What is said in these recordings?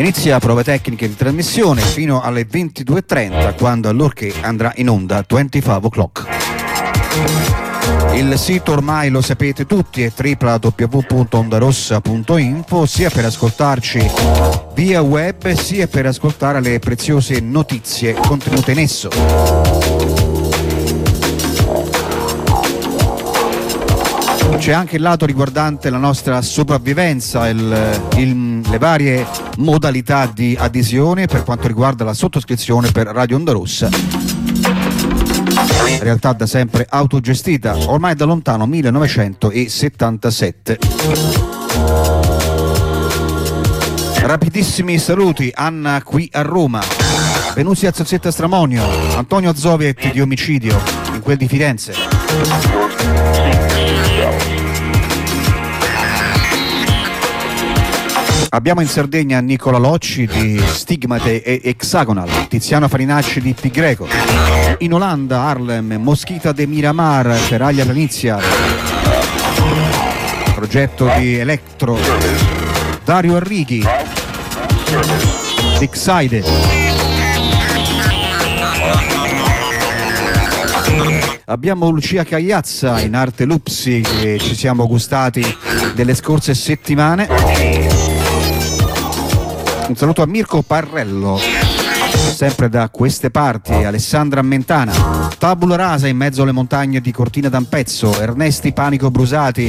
Inizia prove tecniche di trasmissione fino alle 22.30 quando allorché andrà in onda 25 o'clock. Il sito ormai lo sapete tutti è www.ondarossa.info sia per ascoltarci via web sia per ascoltare le preziose notizie contenute in esso. C'è anche il lato riguardante la nostra sopravvivenza, il, il, le varie modalità di adesione per quanto riguarda la sottoscrizione per Radio Onda Rossa. Realtà da sempre autogestita, ormai da lontano 1977. Rapidissimi saluti, Anna qui a Roma, Venuzia Zozzetta Stramonio, Antonio Zoviet di omicidio, in quel di Firenze. Abbiamo in Sardegna Nicola Locci di Stigmate e Hexagonal, Tiziano Farinacci di Pi Greco. In Olanda Harlem, Moschita de Miramar per Aglia Planizia. Progetto di Electro. Dario Arrighi. Dixide. Abbiamo Lucia Cagliazza in arte Lupsi che ci siamo gustati delle scorse settimane. Un saluto a Mirko Parrello, sempre da queste parti, Alessandra Mentana, Tabula Rasa in mezzo alle montagne di Cortina d'Ampezzo, Ernesti Panico Brusati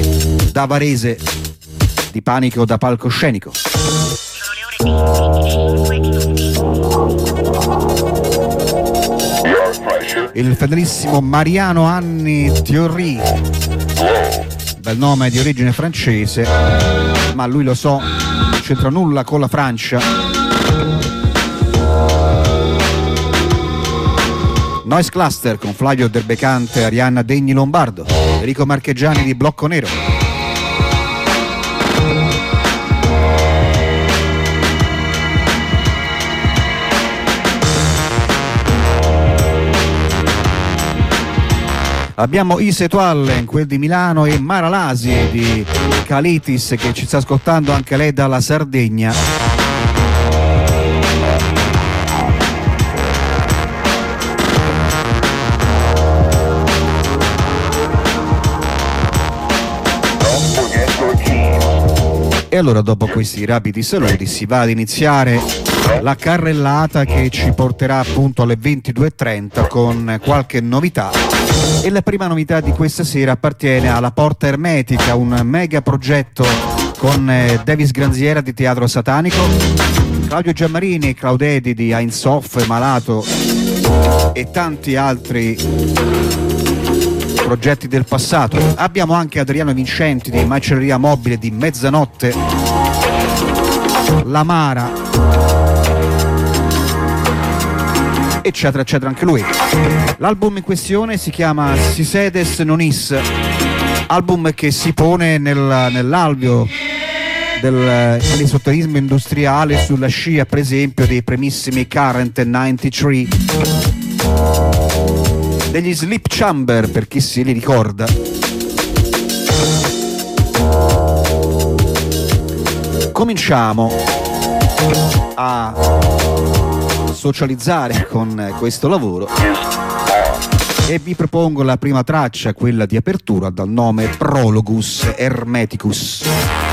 da Varese, di Panico da palcoscenico. Il fedelissimo Mariano Anni Thierry, bel nome di origine francese, ma lui lo so, c'entra nulla con la Francia. Noise Cluster con Flavio Derbecante, Arianna Degni Lombardo, Enrico Marcheggiani di Blocco Nero. Abbiamo Ise Tuallen, quel di Milano, e Mara Lasi di Calitis che ci sta ascoltando anche lei dalla Sardegna. E allora dopo questi rapidi saluti si va ad iniziare la carrellata che ci porterà appunto alle 22.30 con qualche novità e la prima novità di questa sera appartiene alla Porta Ermetica, un mega progetto con eh, Davis Granziera di Teatro Satanico, Claudio Giammarini, Claudedi di Ainsoff, Malato e tanti altri progetti del passato. Abbiamo anche Adriano Vincenti di Macelleria Mobile di Mezzanotte, La Mara eccetera eccetera anche lui. L'album in questione si chiama Si Sedes Non Is, album che si pone nel, nell'alveo dell'esoterismo industriale sulla scia per esempio dei primissimi Current 93 degli Sleep Chamber per chi se li ricorda cominciamo a socializzare con questo lavoro e vi propongo la prima traccia, quella di apertura dal nome Prologus Hermeticus.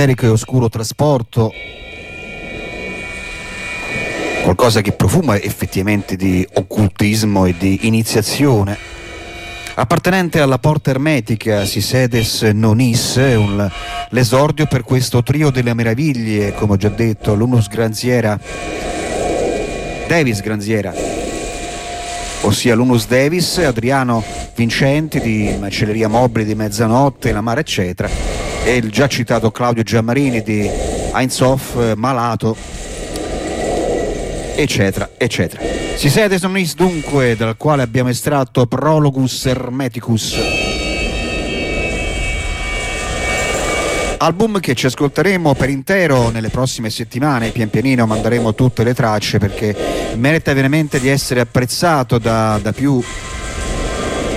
Il misterico e oscuro trasporto, qualcosa che profuma effettivamente di occultismo e di iniziazione. Appartenente alla porta ermetica Sisedes Nonis, un, l'esordio per questo trio delle meraviglie, come ho già detto, l'Unus Granziera, Davis Granziera, ossia l'Unus Davis, Adriano Vincenti di Macelleria Mobili di Mezzanotte, La Mare eccetera, e il già citato Claudio Giammarini di Heinz Malato, eccetera, eccetera. Si sede Sonis dunque, dal quale abbiamo estratto Prologus Hermeticus. Album che ci ascolteremo per intero nelle prossime settimane, pian pianino manderemo tutte le tracce perché merita veramente di essere apprezzato da, da più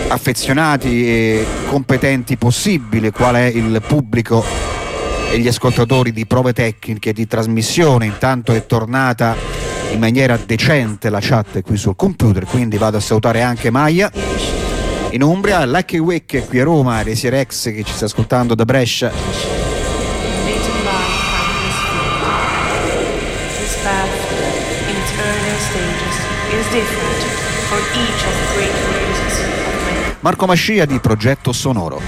affezionati e competenti possibile, qual è il pubblico e gli ascoltatori di prove tecniche di trasmissione. Intanto è tornata in maniera decente la chat qui sul computer, quindi vado a salutare anche Maya in Umbria, Lucky Wick qui a Roma, Resi Rex che ci sta ascoltando da Brescia. Marco Mascia di Progetto Sonoro.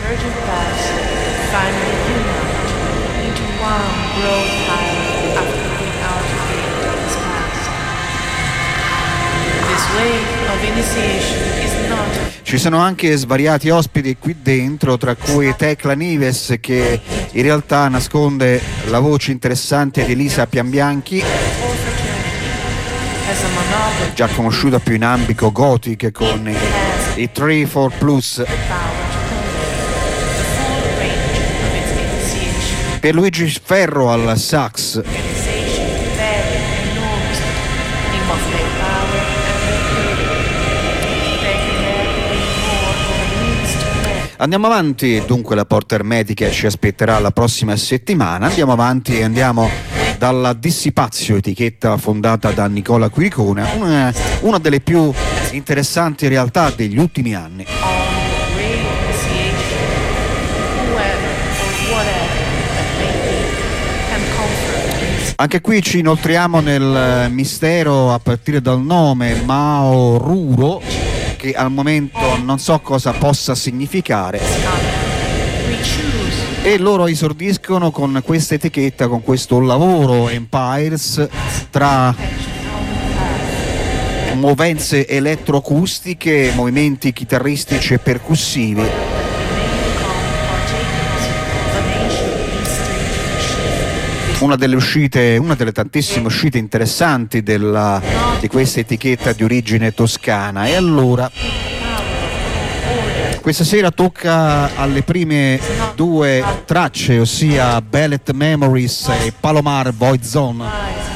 Ci sono anche svariati ospiti qui dentro, tra cui Tecla Nives che in realtà nasconde la voce interessante di Elisa Pianbianchi, già conosciuta più in ambito gothic con i, i 3-4 Plus. Per Luigi Ferro al sax. Andiamo avanti, dunque la porta ermetica ci aspetterà la prossima settimana. Andiamo avanti e andiamo dalla Dissipazio, etichetta fondata da Nicola Quiricone, una, una delle più interessanti realtà degli ultimi anni. Anche qui ci inoltriamo nel mistero a partire dal nome Mao Ruro che al momento non so cosa possa significare. E loro esordiscono con questa etichetta, con questo lavoro Empires tra movenze elettroacustiche, movimenti chitarristici e percussivi una delle uscite, una delle tantissime uscite interessanti della, di questa etichetta di origine toscana. E allora questa sera tocca alle prime due tracce, ossia Ballet Memories e Palomar Void Zone.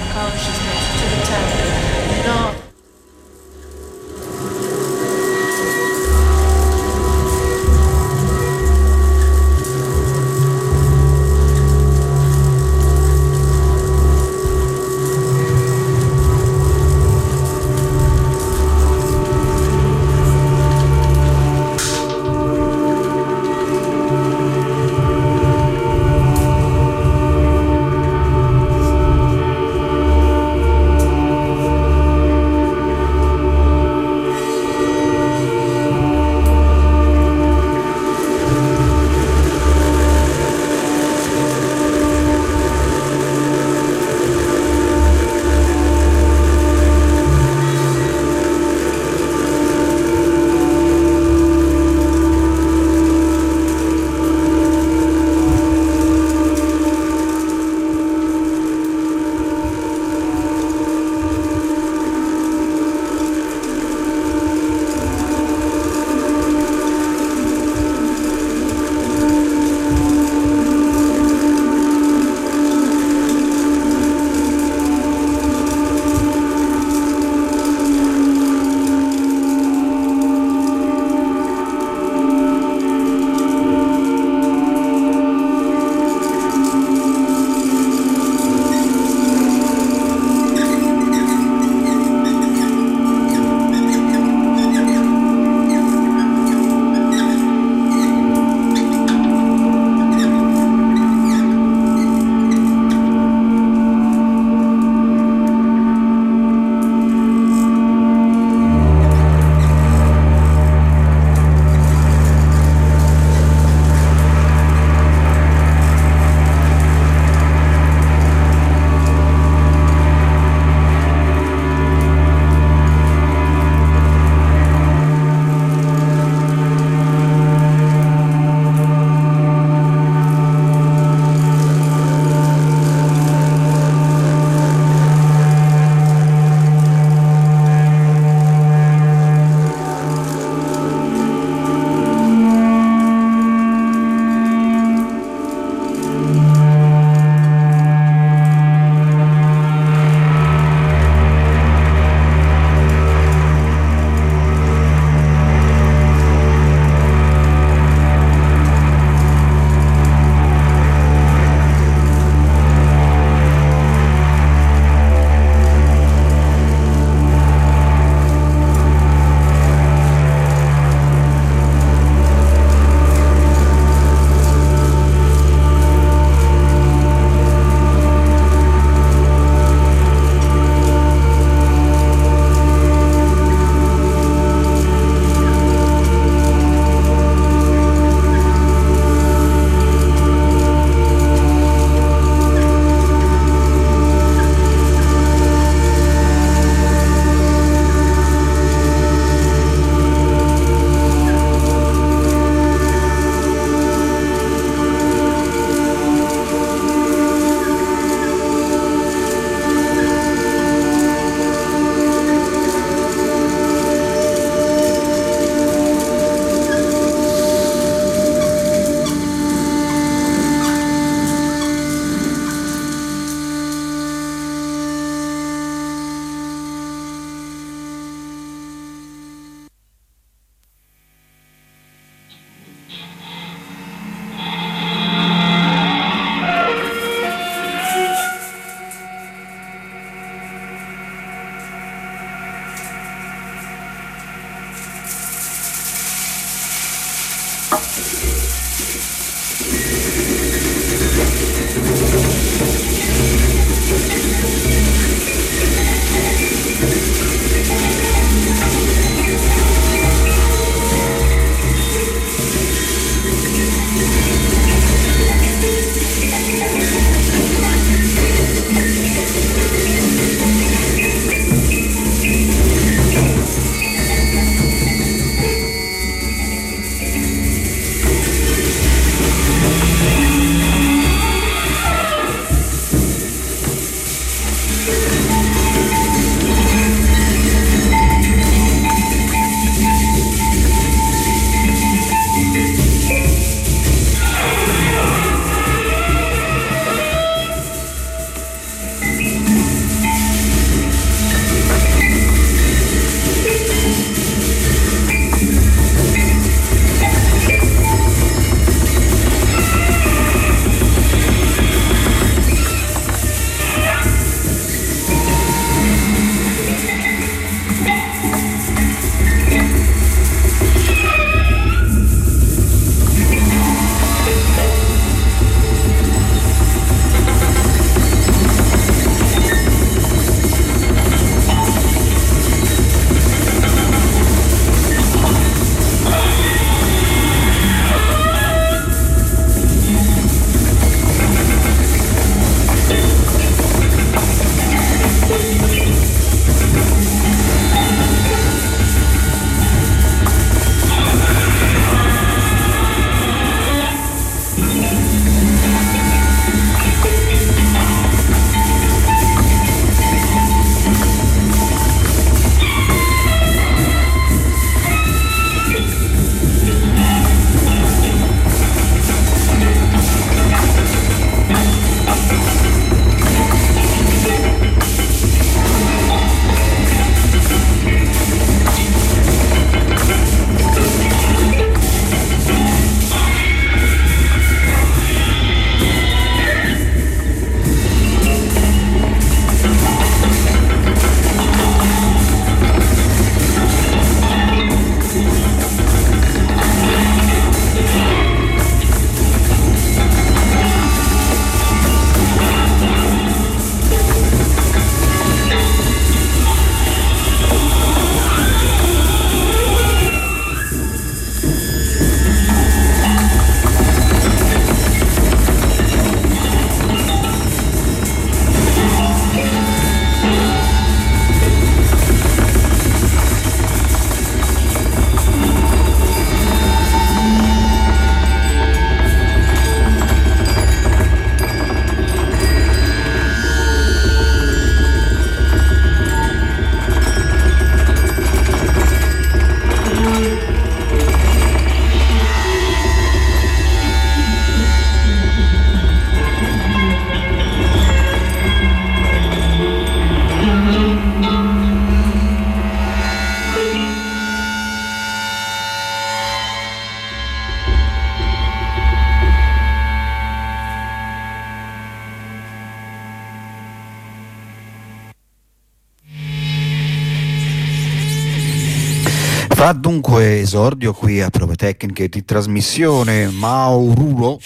Dunque esordio qui a prove tecniche di trasmissione. Maurulo,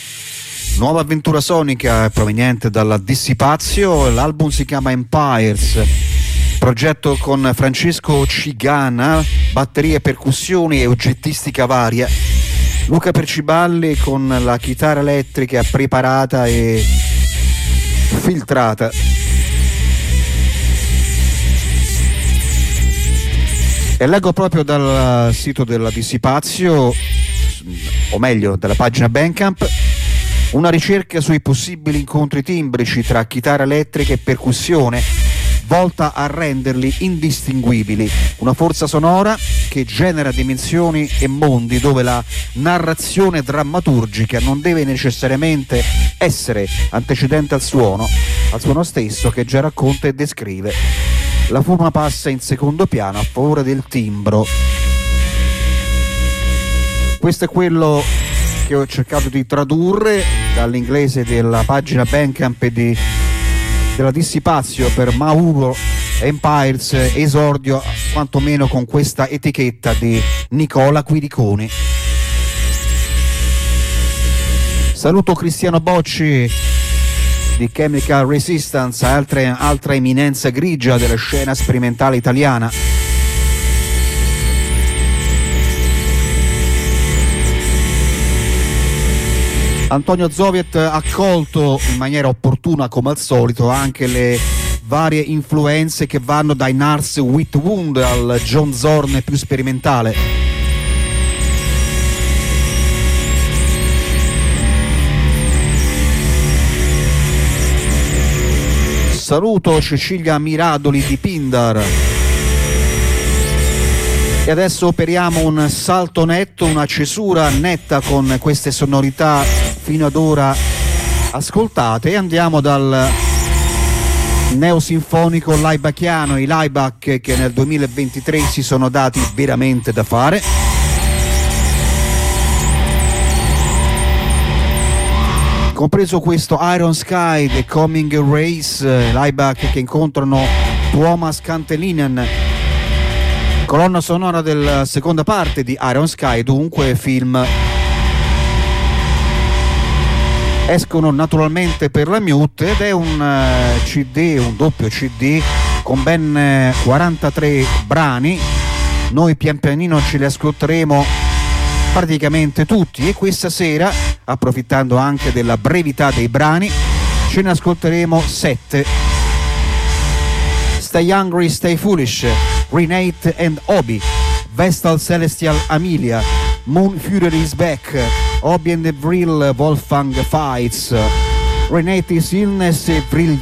nuova avventura sonica proveniente dalla Dissipazio, l'album si chiama Empires, progetto con Francesco Cigana, batterie, percussioni e oggettistica varia, Luca Perciballi con la chitarra elettrica preparata e filtrata. E leggo proprio dal sito della Dissipazio, o meglio dalla pagina Bandcamp, una ricerca sui possibili incontri timbrici tra chitarra elettrica e percussione volta a renderli indistinguibili, una forza sonora che genera dimensioni e mondi dove la narrazione drammaturgica non deve necessariamente essere antecedente al suono, al suono stesso che già racconta e descrive la forma passa in secondo piano a favore del timbro. Questo è quello che ho cercato di tradurre dall'inglese della pagina Bandcamp di, della Dissipazio per Mauro Empires, esordio quantomeno con questa etichetta di Nicola Quiriconi. Saluto Cristiano Bocci di Chemical Resistance, altre, altra eminenza grigia della scena sperimentale italiana. Antonio Zoviet ha accolto in maniera opportuna come al solito anche le varie influenze che vanno dai Nars Whitwound al John Zorn più sperimentale. Saluto Cecilia Miradoli di Pindar. E adesso operiamo un salto netto, una cesura netta con queste sonorità fino ad ora ascoltate e andiamo dal neosinfonico Laibachiano, i Laibach che nel 2023 si sono dati veramente da fare. Compreso questo Iron Sky, The Coming Race, Laibach che incontrano Thomas Cantelinen, colonna sonora della seconda parte di Iron Sky, dunque film escono naturalmente per la Mute ed è un uh, CD, un doppio CD con ben 43 eh, brani. Noi pian pianino ce li ascolteremo praticamente tutti e questa sera, approfittando anche della brevità dei brani, ce ne ascolteremo 7. Stay Hungry, Stay Foolish, Renate and Obi, Vestal Celestial Amelia, Moon Fury is Back, Obi and the Vril Wolfgang Fights, Renetis Illness e Vril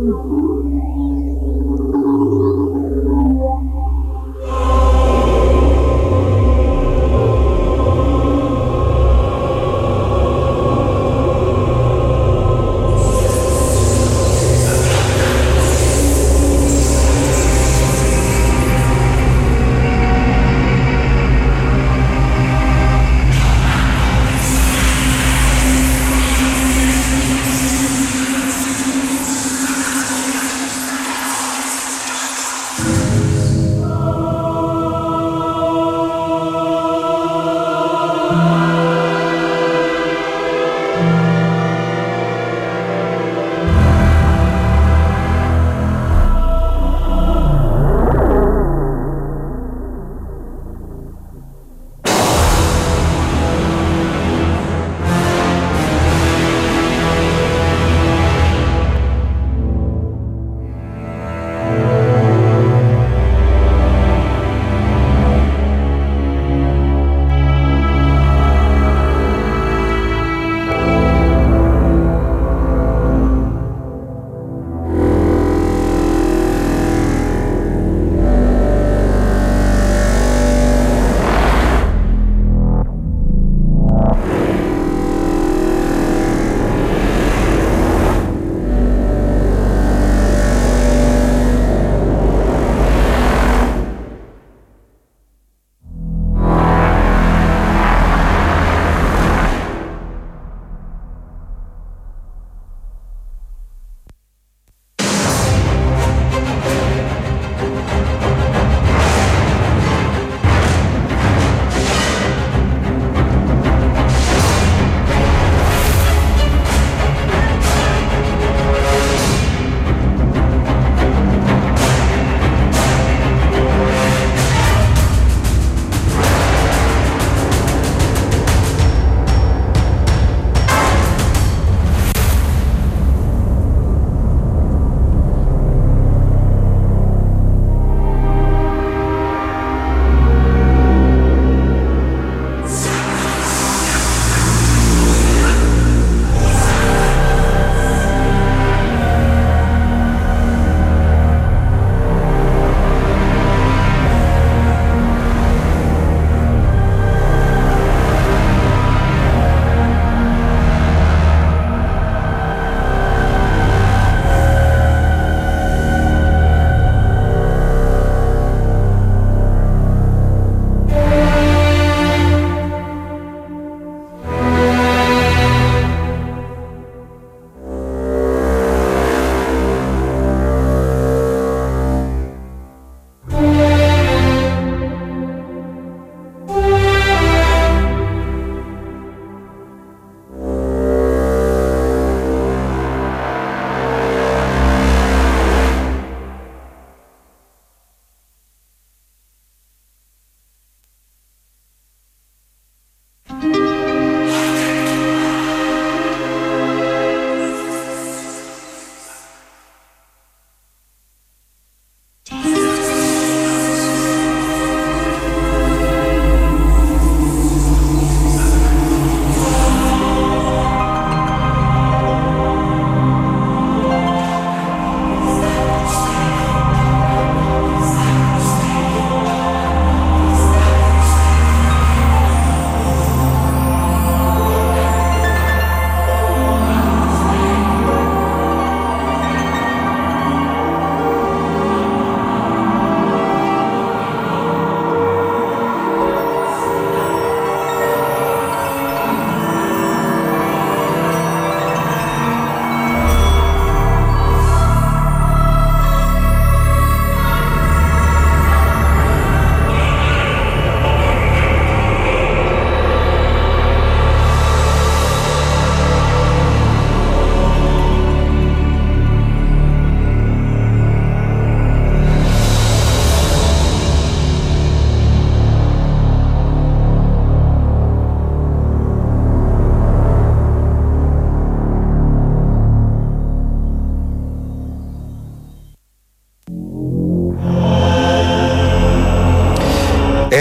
Música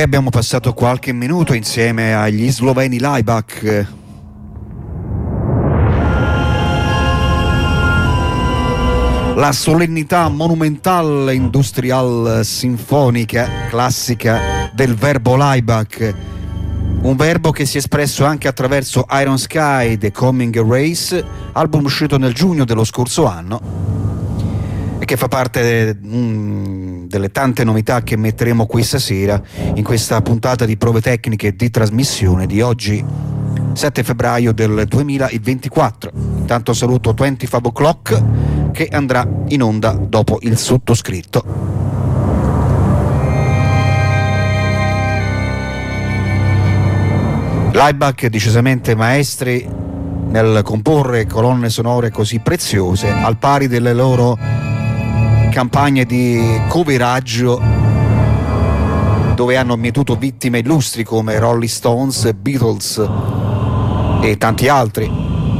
Abbiamo passato qualche minuto insieme agli sloveni Laibach. La solennità monumental industrial sinfonica classica del verbo Laibach, un verbo che si è espresso anche attraverso Iron Sky, The Coming Race, album uscito nel giugno dello scorso anno e che fa parte mm, delle tante novità che metteremo questa sera in questa puntata di prove tecniche di trasmissione di oggi 7 febbraio del 2024. Intanto saluto 20 Fab O'Clock che andrà in onda dopo il sottoscritto. Laibach decisamente maestri nel comporre colonne sonore così preziose al pari delle loro campagne di coveraggio dove hanno mietuto vittime illustri come Rolling Stones, Beatles e tanti altri.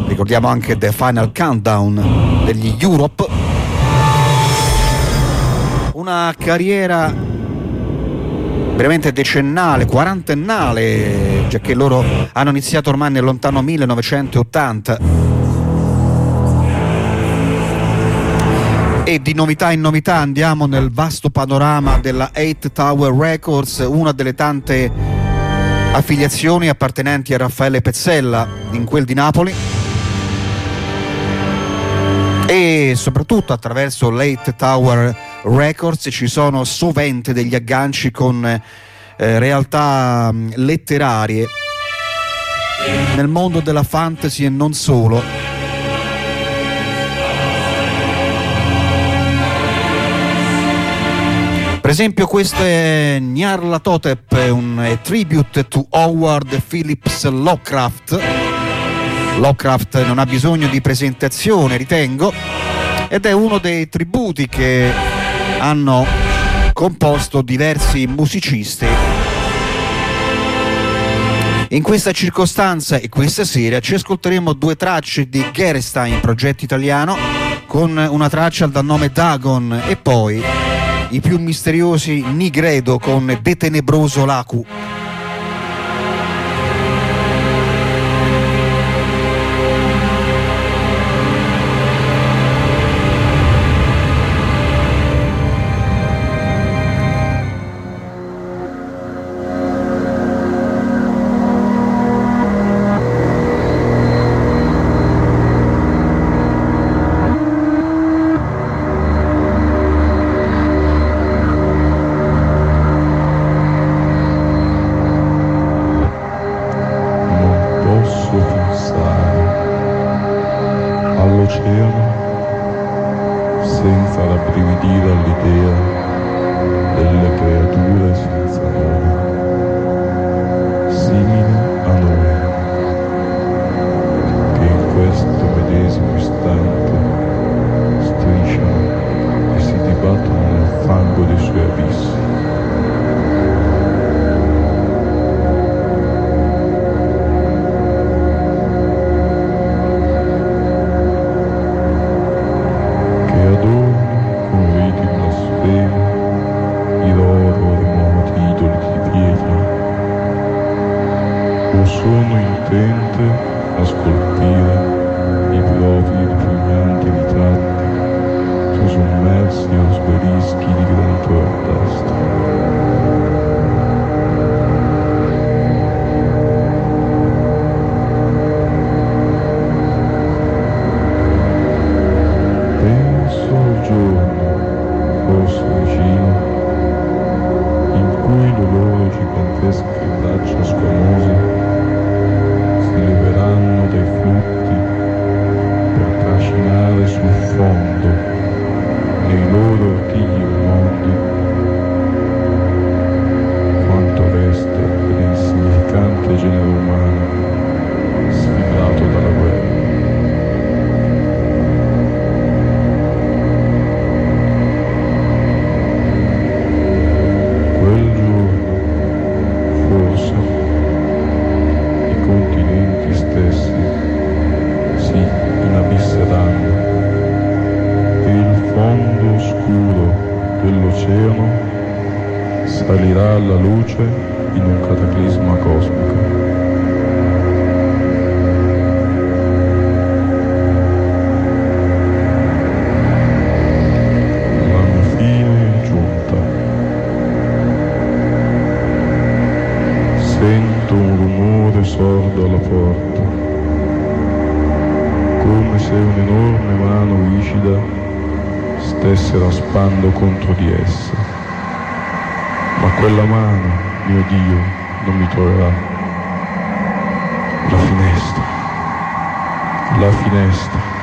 Ricordiamo anche The Final Countdown degli Europe. Una carriera veramente decennale, quarantennale, già che loro hanno iniziato ormai nel lontano 1980 E di novità in novità andiamo nel vasto panorama della 8 Tower Records, una delle tante affiliazioni appartenenti a Raffaele Pezzella in quel di Napoli. E soprattutto attraverso l'Eight Tower Records ci sono sovente degli agganci con eh, realtà mm, letterarie nel mondo della fantasy e non solo Per esempio questo è Nyarlathotep, un tribute to Howard Phillips Lovecraft. Lovecraft non ha bisogno di presentazione, ritengo, ed è uno dei tributi che hanno composto diversi musicisti. In questa circostanza e questa sera ci ascolteremo due tracce di Gerestein, progetto italiano, con una traccia dal nome Dagon e poi i più misteriosi Nigredo con De Tenebroso Lacu. uh, Quella mano, mio Dio, non mi troverà. La finestra, la finestra.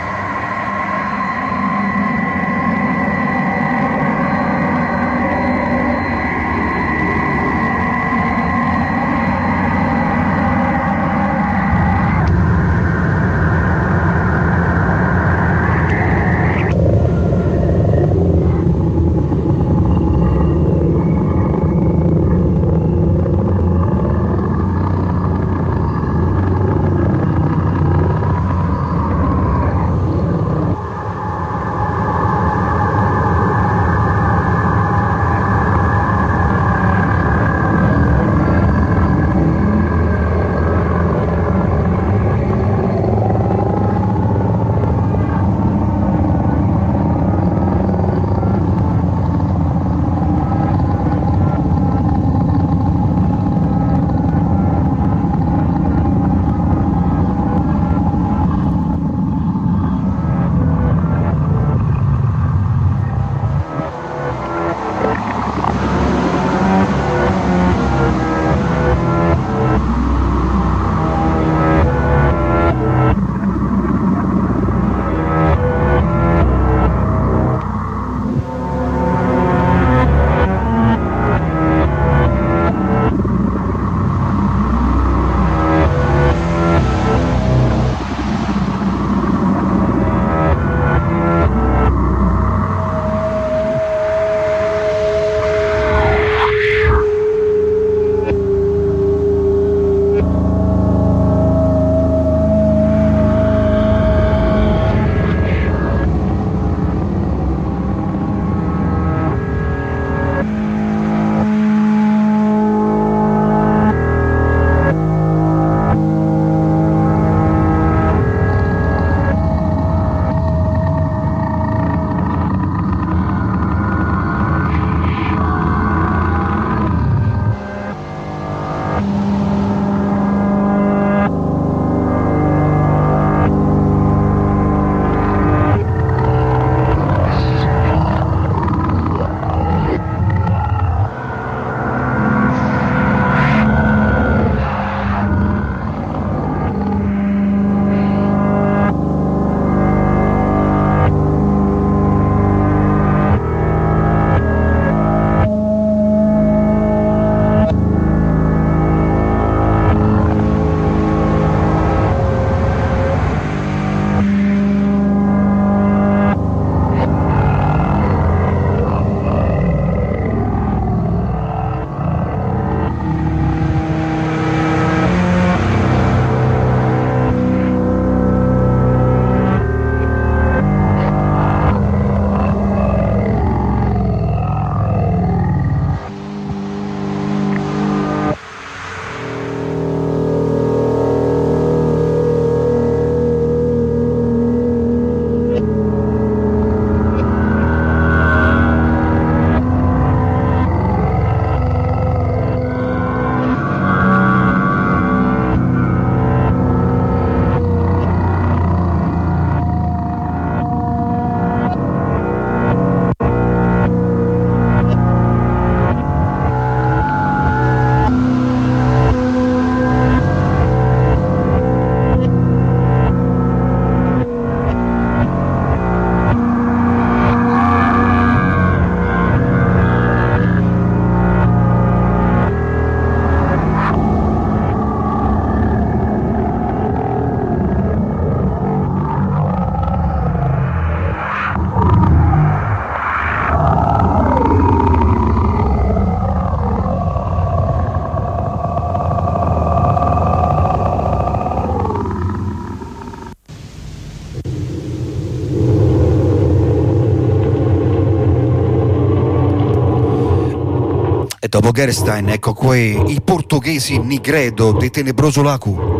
Dopo Gerstein, ecco qui i portoghesi Nigredo di Tenebroso Lacu.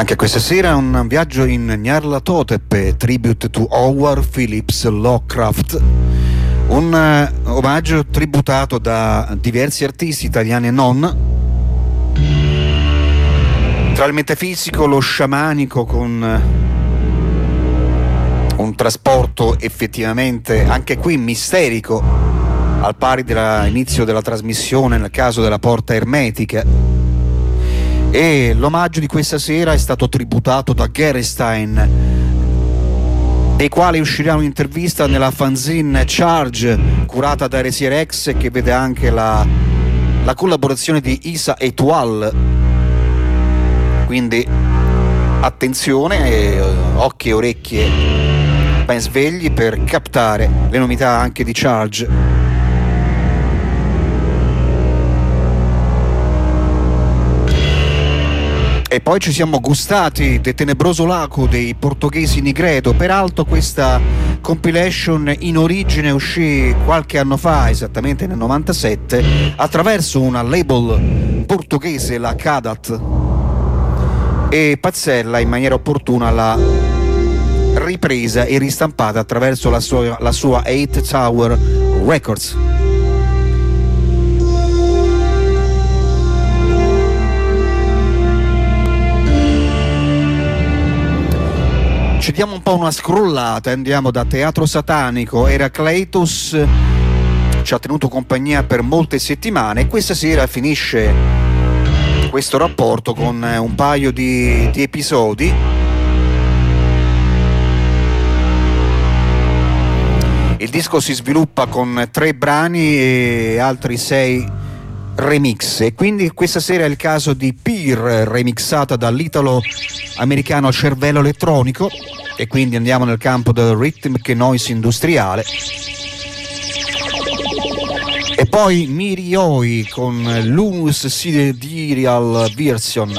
Anche questa sera un viaggio in Nyarlathotep, tribute to Howard Phillips Lovecraft. Un uh, omaggio tributato da diversi artisti italiani e non, tra il metafisico, lo sciamanico con uh, un trasporto effettivamente anche qui misterico, al pari dell'inizio della trasmissione nel caso della porta ermetica e l'omaggio di questa sera è stato tributato da Gerestein dei quali uscirà un'intervista nella fanzine Charge curata da Resier X che vede anche la, la collaborazione di Isa Etoile. Quindi attenzione e occhi e orecchie ben svegli per captare le novità anche di Charge E poi ci siamo gustati del tenebroso laco dei portoghesi Nigredo. Peraltro questa compilation in origine uscì qualche anno fa, esattamente nel 97, attraverso una label portoghese, la Cadat. E Pazzella in maniera opportuna l'ha ripresa e ristampata attraverso la sua, la sua Eight Tower Records. Ci diamo un po' una scrollata, andiamo da Teatro Satanico, Heracleitus ci ha tenuto compagnia per molte settimane e questa sera finisce questo rapporto con un paio di, di episodi. Il disco si sviluppa con tre brani e altri sei remix. E quindi questa sera è il caso di Peer remixata dall'italo americano Cervello Elettronico. E quindi andiamo nel campo del rhythmic noise industriale. E poi Mirioi con l'Unus Sidereal Version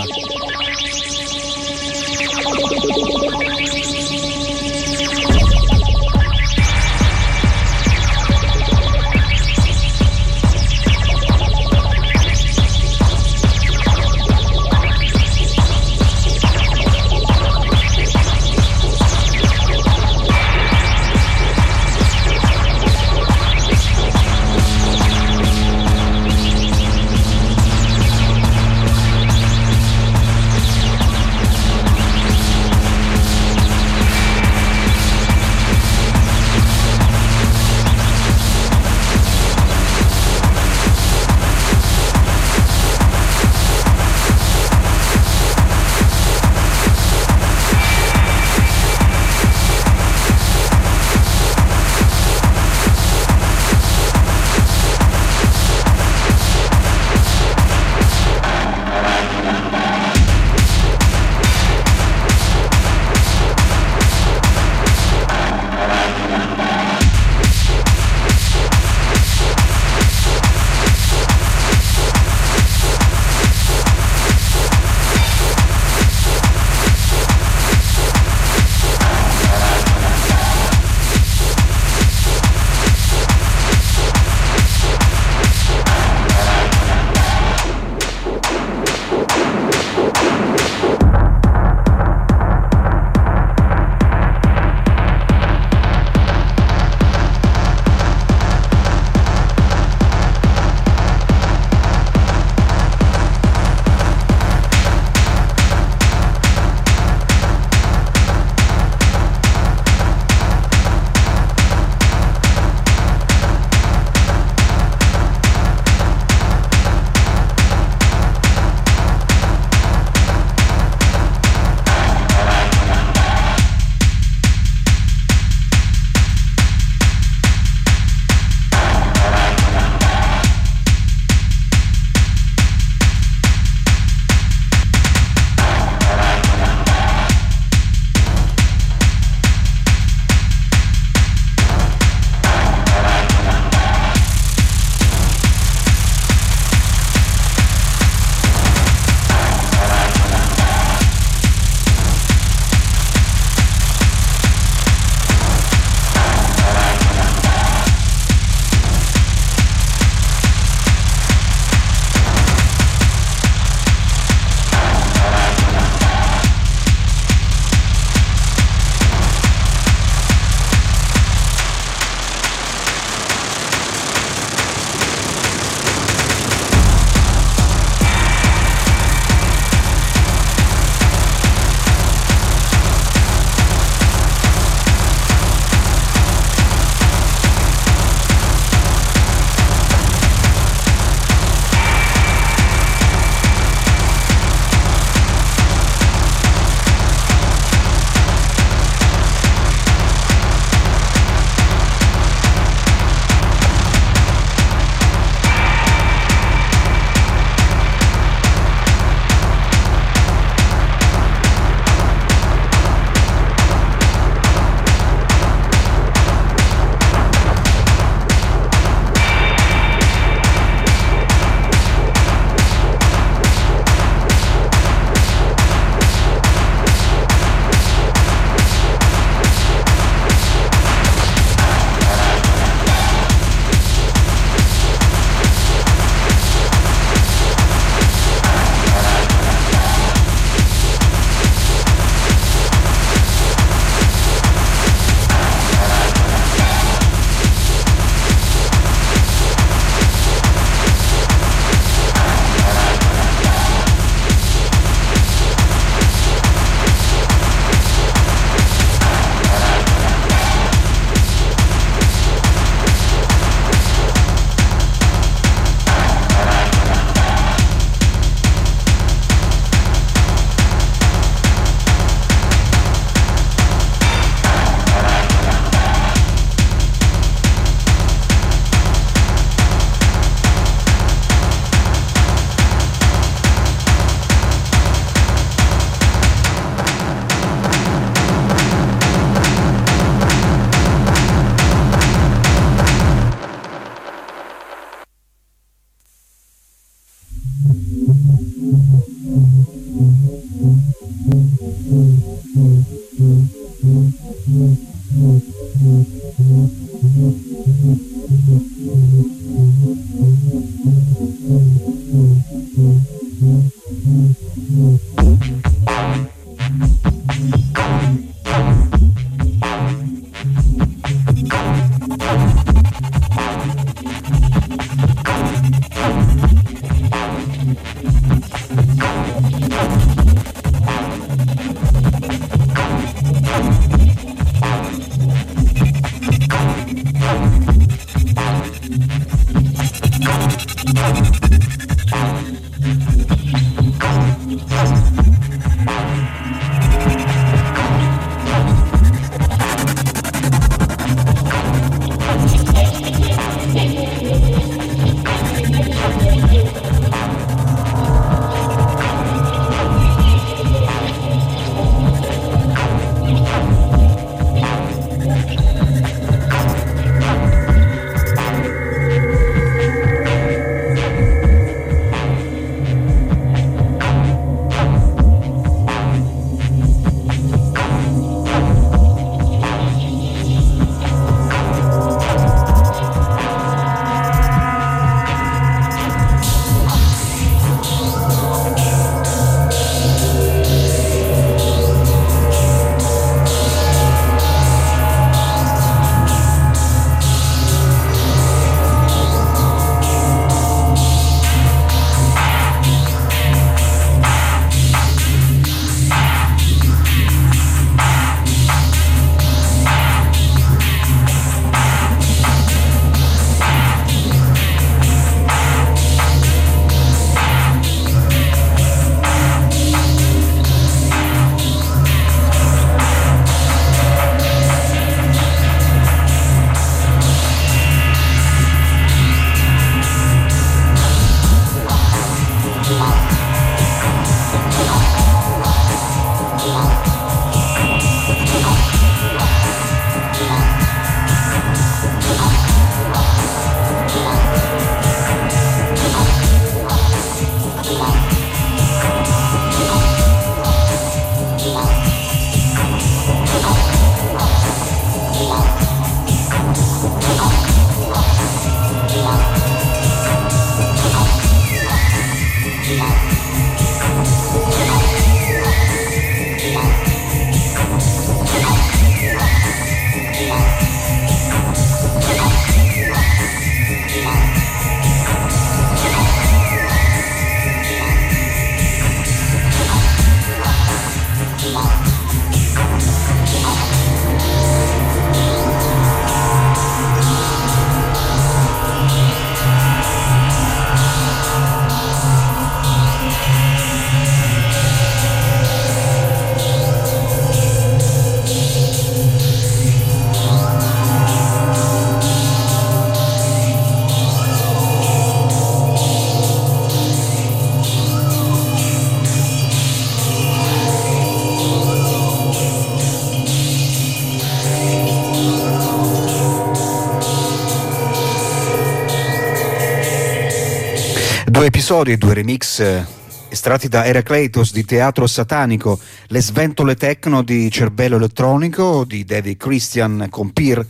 episodi e due remix eh, estratti da Heracleitos di Teatro Satanico, le sventole techno di Cervello Elettronico di David Christian con Peer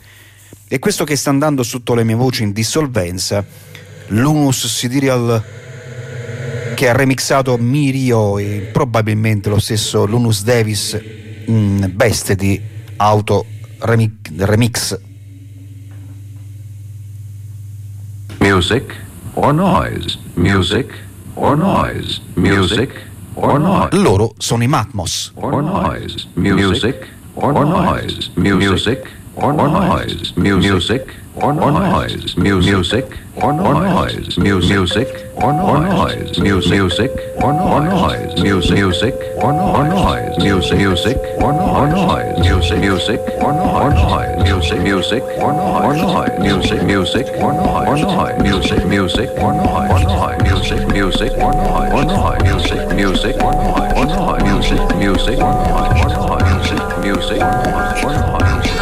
e questo che sta andando sotto le mie voci in dissolvenza, l'Unus Sidereal che ha remixato Mirio e probabilmente lo stesso Lunus Davis in veste di auto remix. Music or noise, music or noise, music or noise. Loro sono i Matmos. Or noise, music or noise, music or noise, music or noise, music or noise, music or noise, music or noise, music or noise, music, music or noise, music, music or noise, music, music or noise, music, music or noise, music, music or noise, music, music or noise, music, music or noise, music, music or noise, music, music or noise.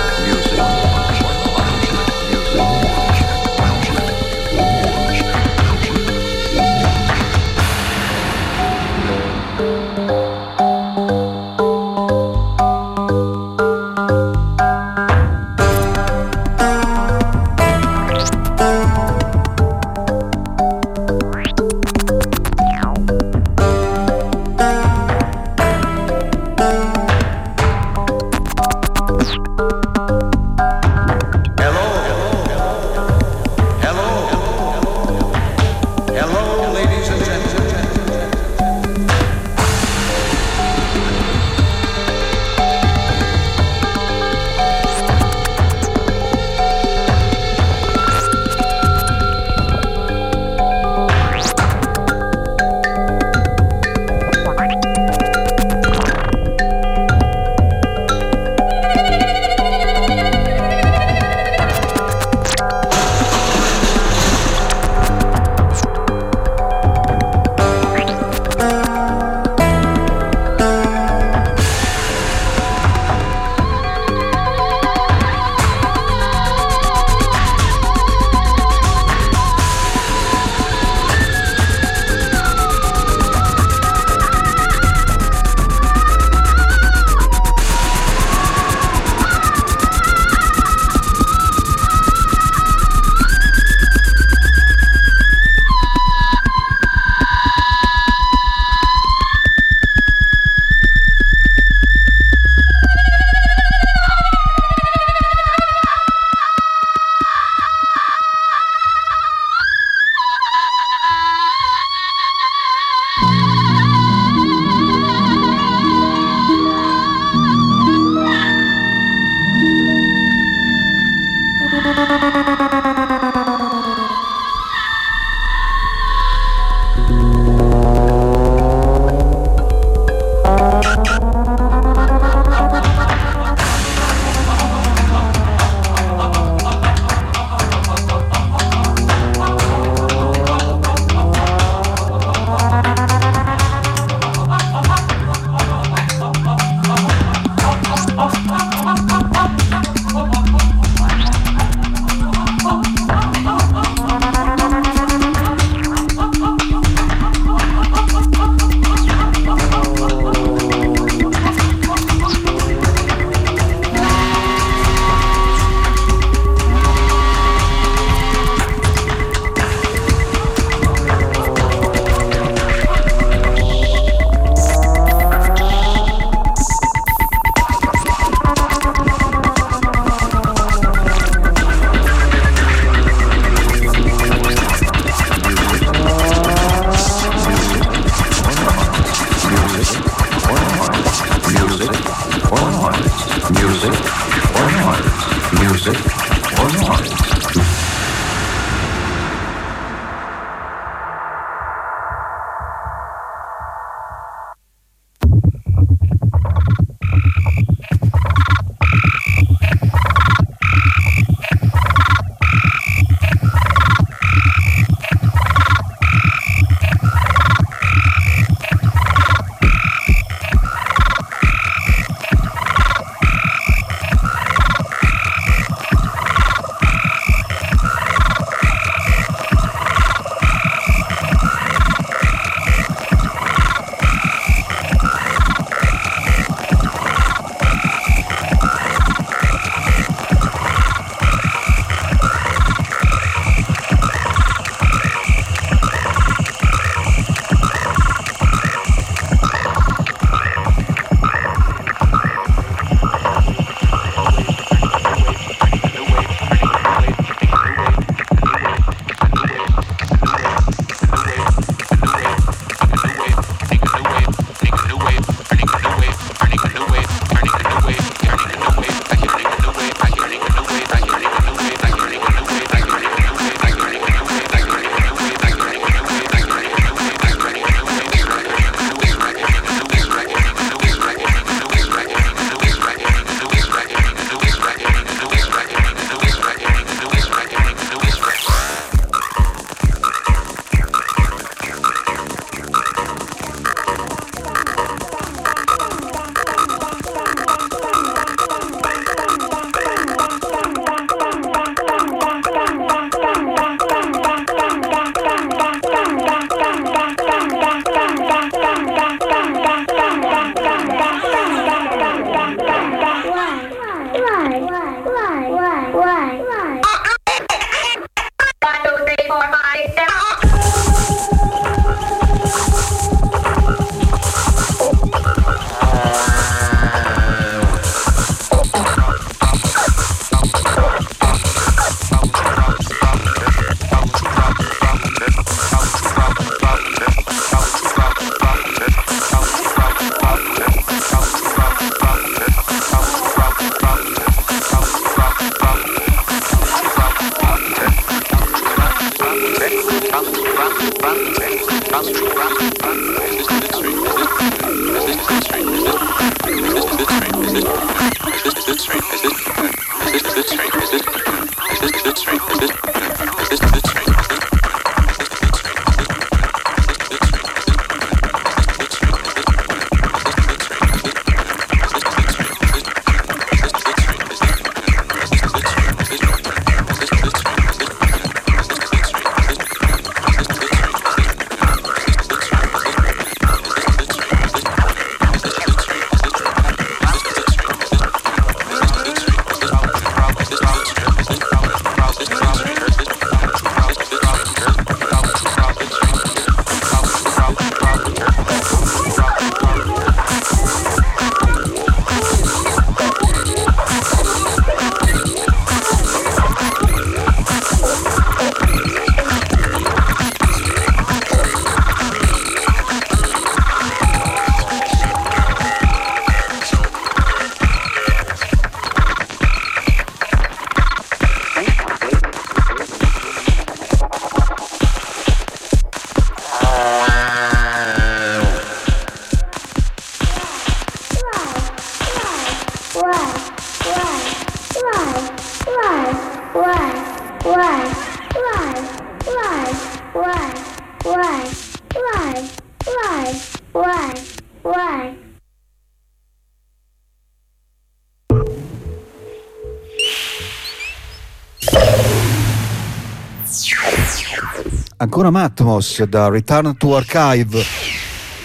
Ancora Matmos da Return to Archive.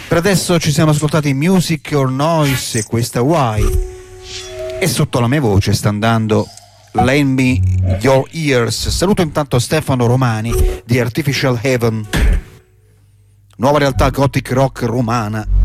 Per adesso ci siamo ascoltati Music or Noise e questa Why. E sotto la mia voce sta andando Lend Me Your Ears. Saluto intanto Stefano Romani di Artificial Heaven, nuova realtà gothic rock romana.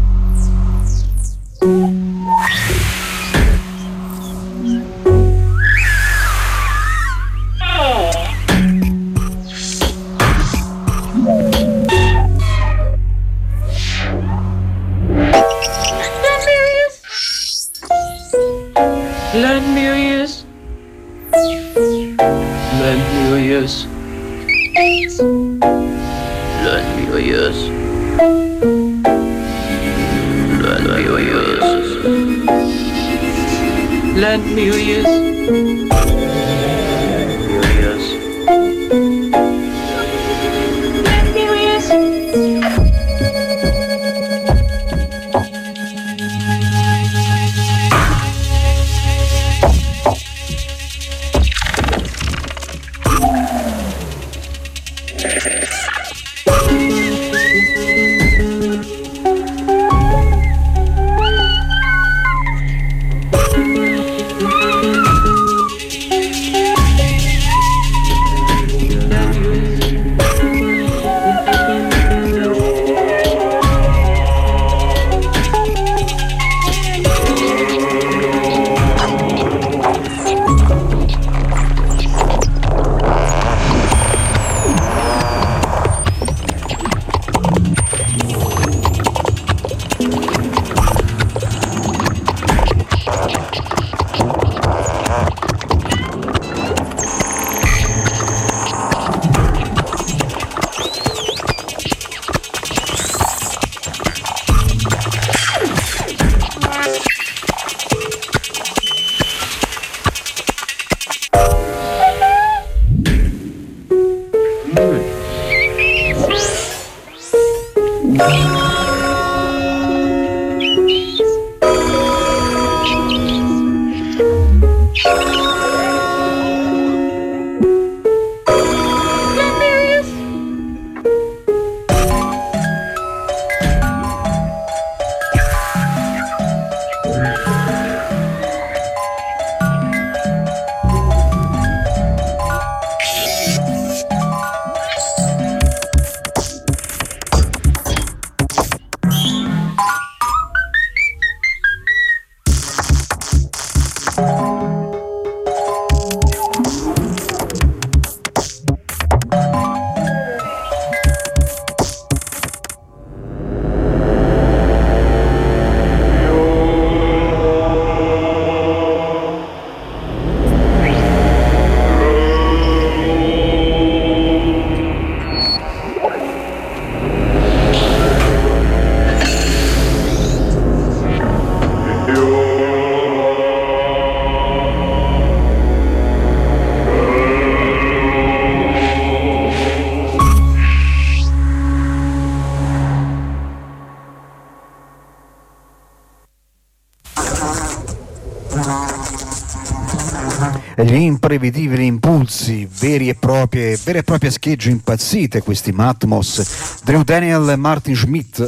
Imprevedibili impulsi, veri e proprie, vere e proprie schegge impazzite, questi Matmos, Drew Daniel e Martin Schmidt.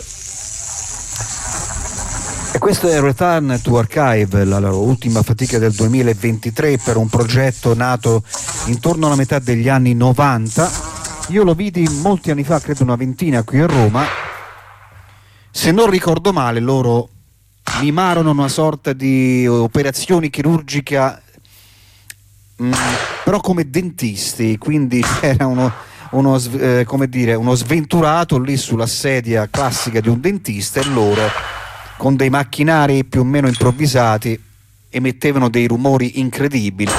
E questo è Return to Archive, la loro ultima fatica del 2023 per un progetto nato intorno alla metà degli anni 90. Io lo vidi molti anni fa, credo una ventina qui a Roma. Se non ricordo male, loro mimarono una sorta di operazione chirurgica Mm, però come dentisti, quindi era uno, uno, eh, dire, uno, sventurato lì sulla sedia classica di un dentista e loro con dei macchinari più o meno improvvisati emettevano dei rumori incredibili.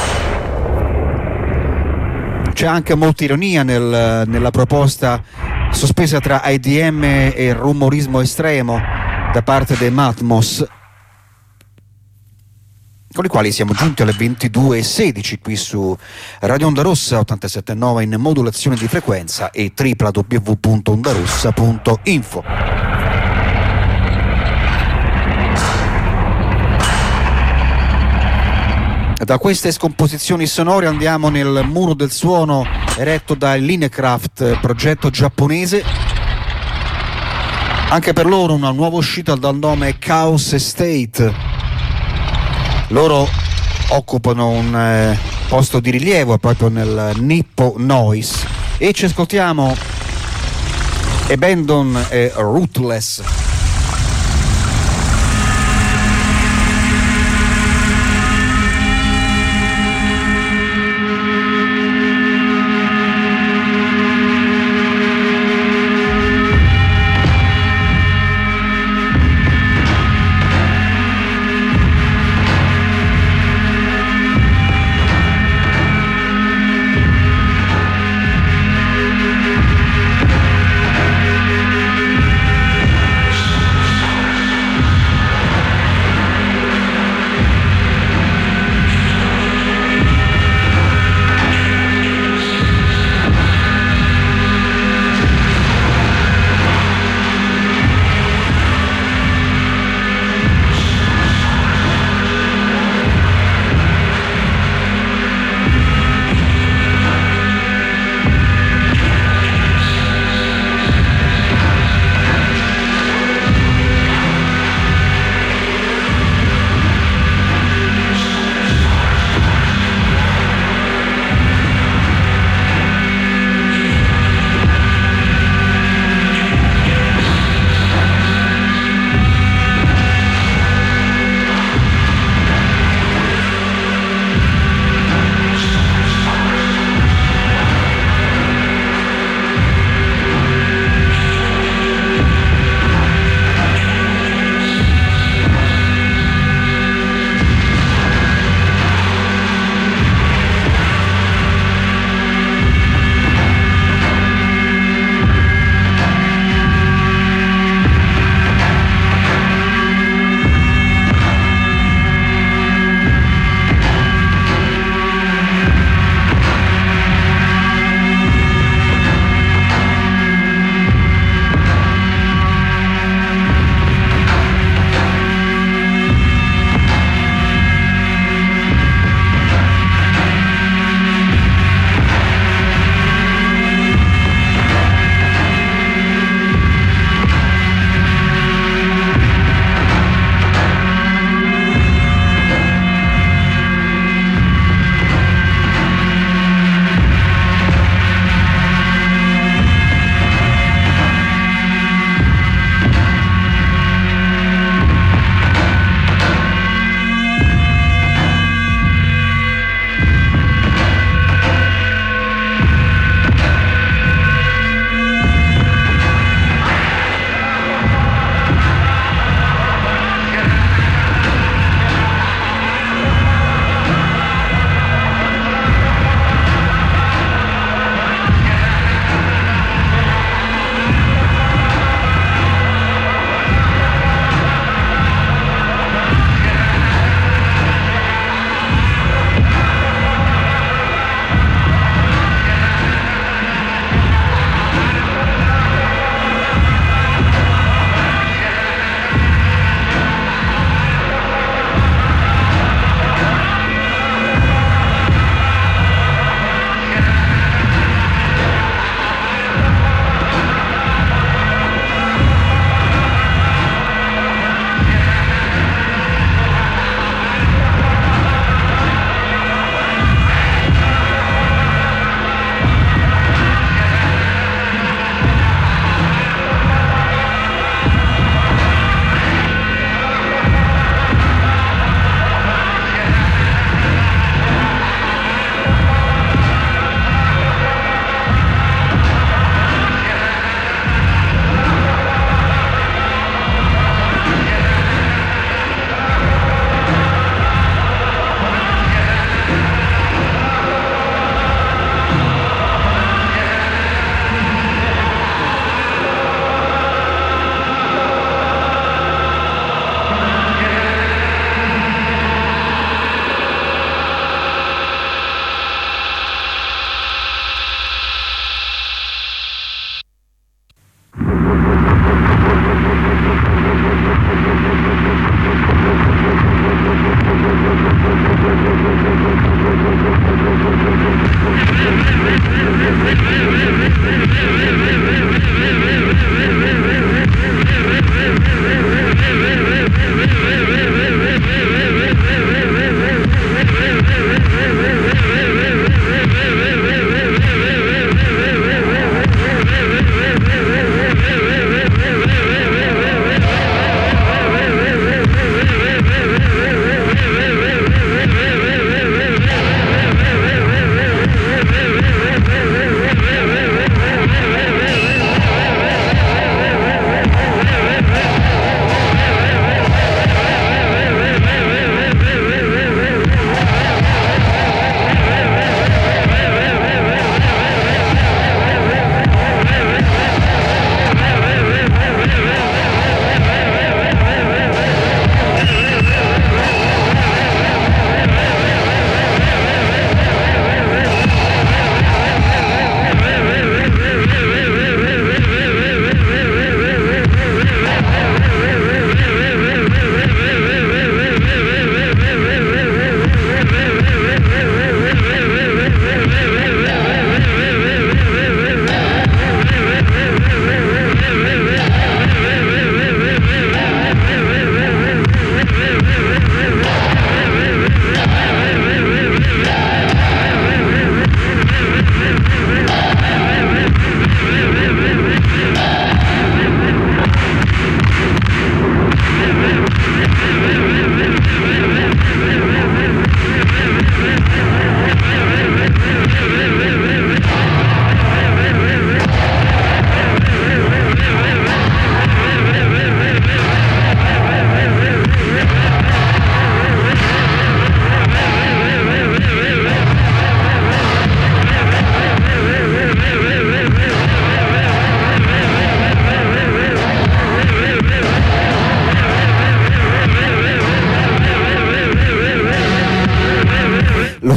C'è anche molta ironia nel, nella proposta sospesa tra IDM e rumorismo estremo da parte dei Matmos con i quali siamo giunti alle 22.16 qui su Radio Onda Rossa 87.9 in modulazione di frequenza e www.ondarossa.info. Da queste scomposizioni sonore andiamo nel muro del suono eretto da Linecraft, progetto giapponese. Anche per loro una nuova uscita dal nome Chaos Estate loro occupano un eh, posto di rilievo proprio nel Nippo Noise. E ci ascoltiamo Abandon e Rootless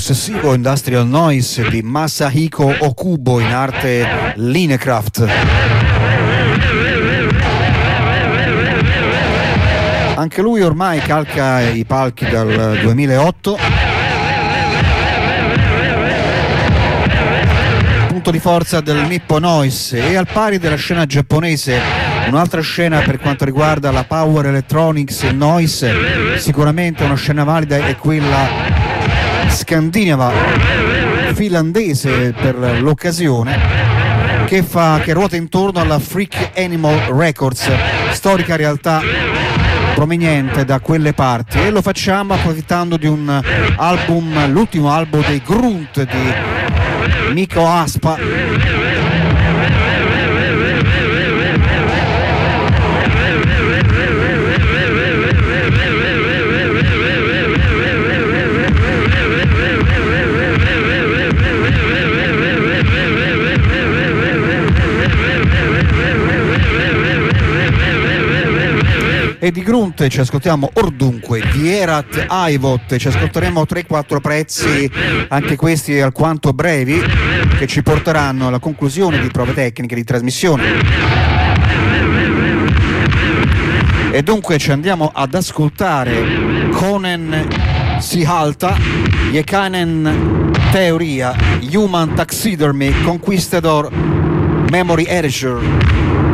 l'ossessivo industrial noise di Masahiko Okubo in arte Linecraft. Anche lui ormai calca i palchi dal 2008. Punto di forza del Nippo Noise e al pari della scena giapponese Un'altra scena per quanto riguarda la power electronics e noise, sicuramente una scena valida è quella scandinava, finlandese per l'occasione, che, fa, che ruota intorno alla Freak Animal Records, storica realtà proveniente da quelle parti. E lo facciamo approfittando di un album, l'ultimo album dei Grunt di Nico Aspa e di Grunt ci ascoltiamo Ordunque, di Erat Aivot, ci ascolteremo 3-4 prezzi, anche questi alquanto brevi, che ci porteranno alla conclusione di prove tecniche di trasmissione. E dunque ci andiamo ad ascoltare Conan Sihalta, Yekanen Teoria, Human Taxidermy, Conquistador, Memory Erasure.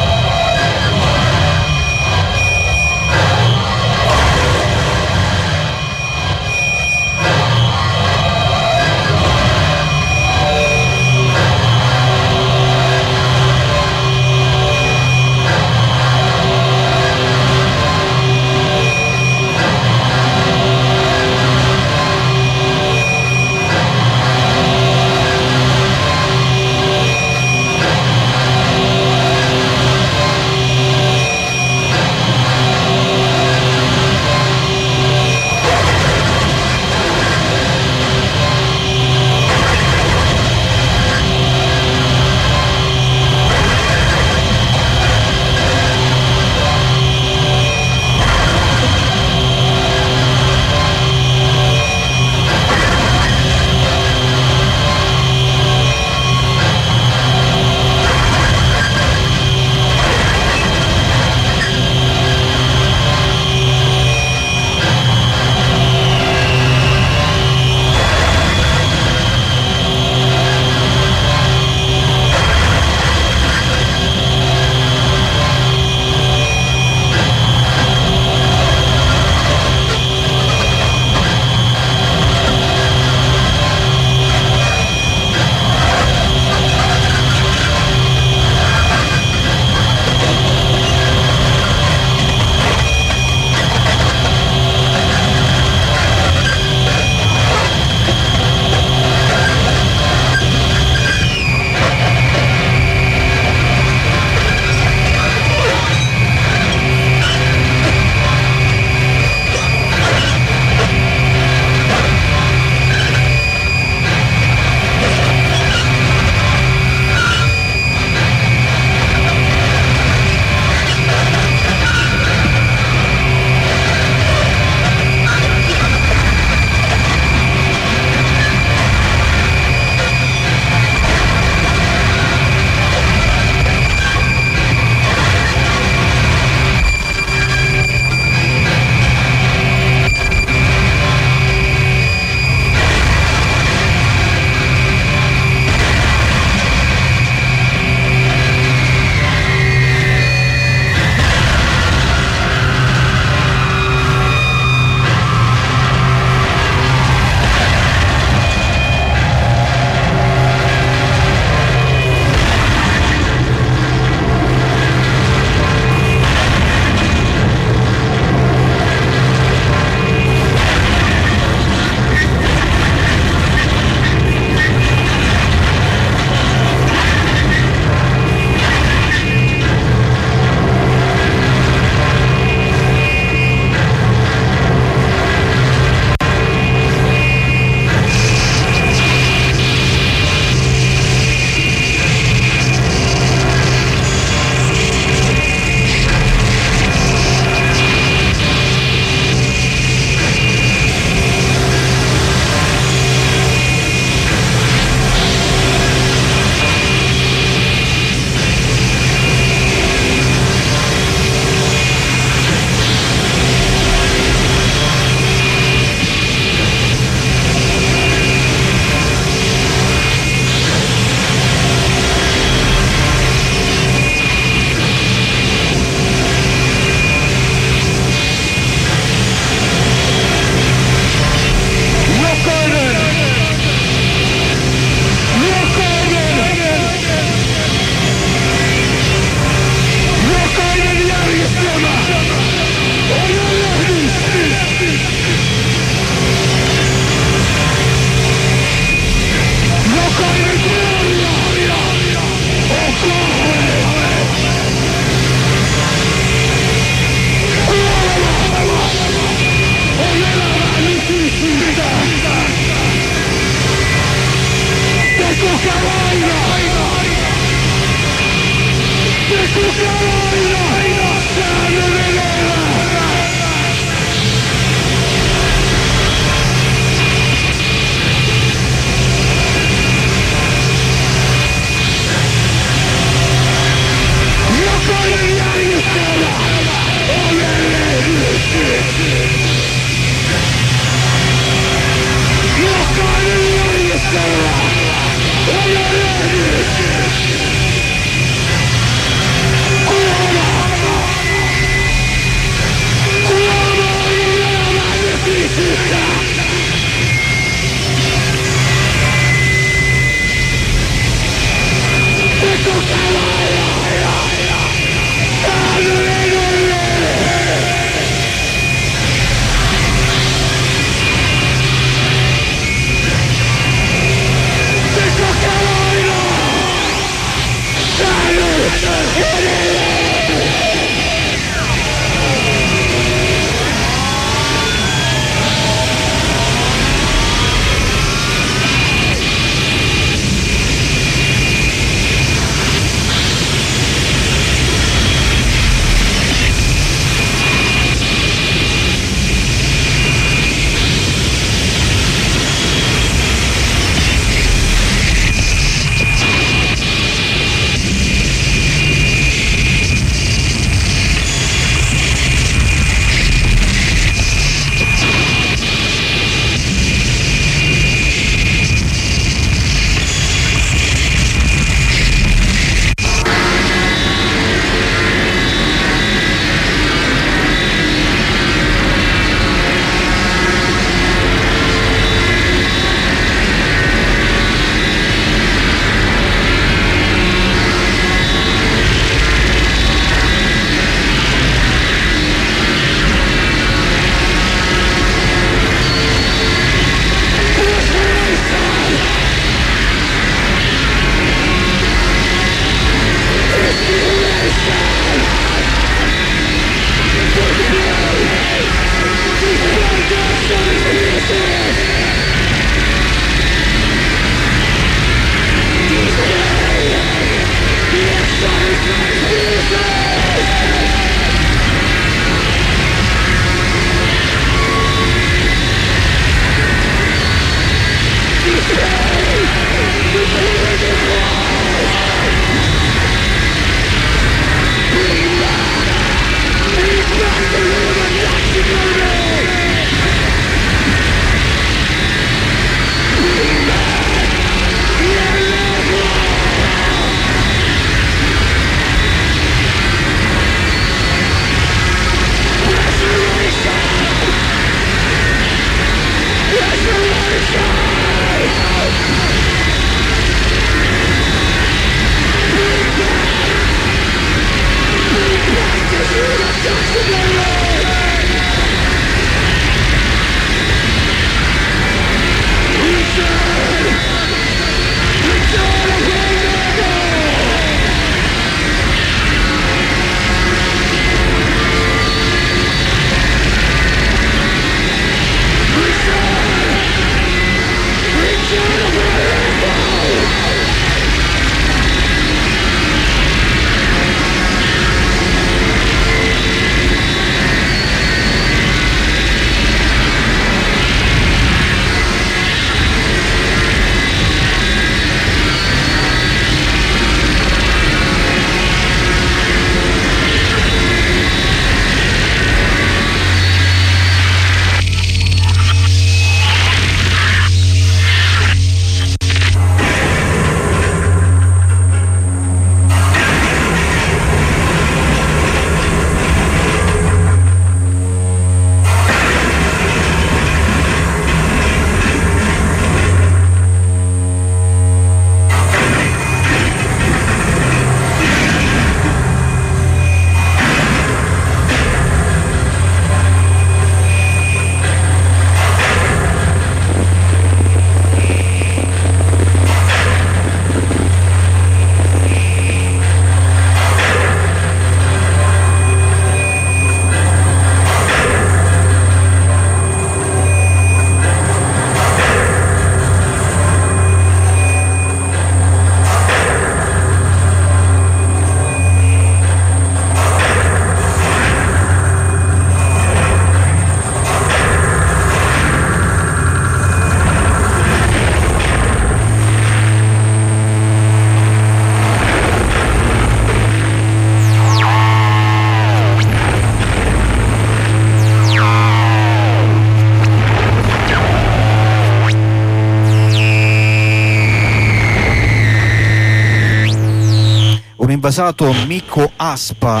Invasato Mikko Aspa,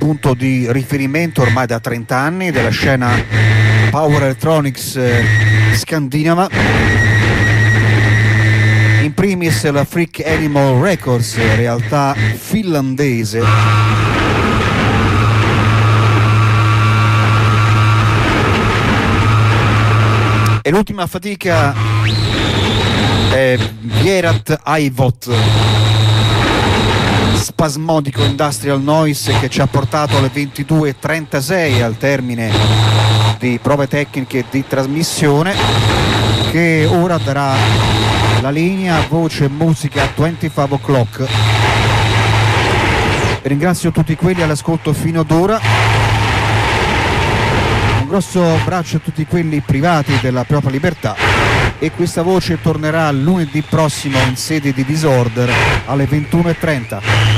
punto di riferimento ormai da 30 anni della scena Power Electronics eh, scandinava. In primis la Freak Animal Records, realtà finlandese. E l'ultima fatica è Vierat Aivot spasmodico industrial noise che ci ha portato alle 22.36 al termine di prove tecniche di trasmissione che ora darà la linea voce e musica a 25 o'clock. Ringrazio tutti quelli all'ascolto fino ad ora. Un grosso abbraccio a tutti quelli privati della propria libertà. E questa voce tornerà lunedì prossimo in sede di Disorder alle 21.30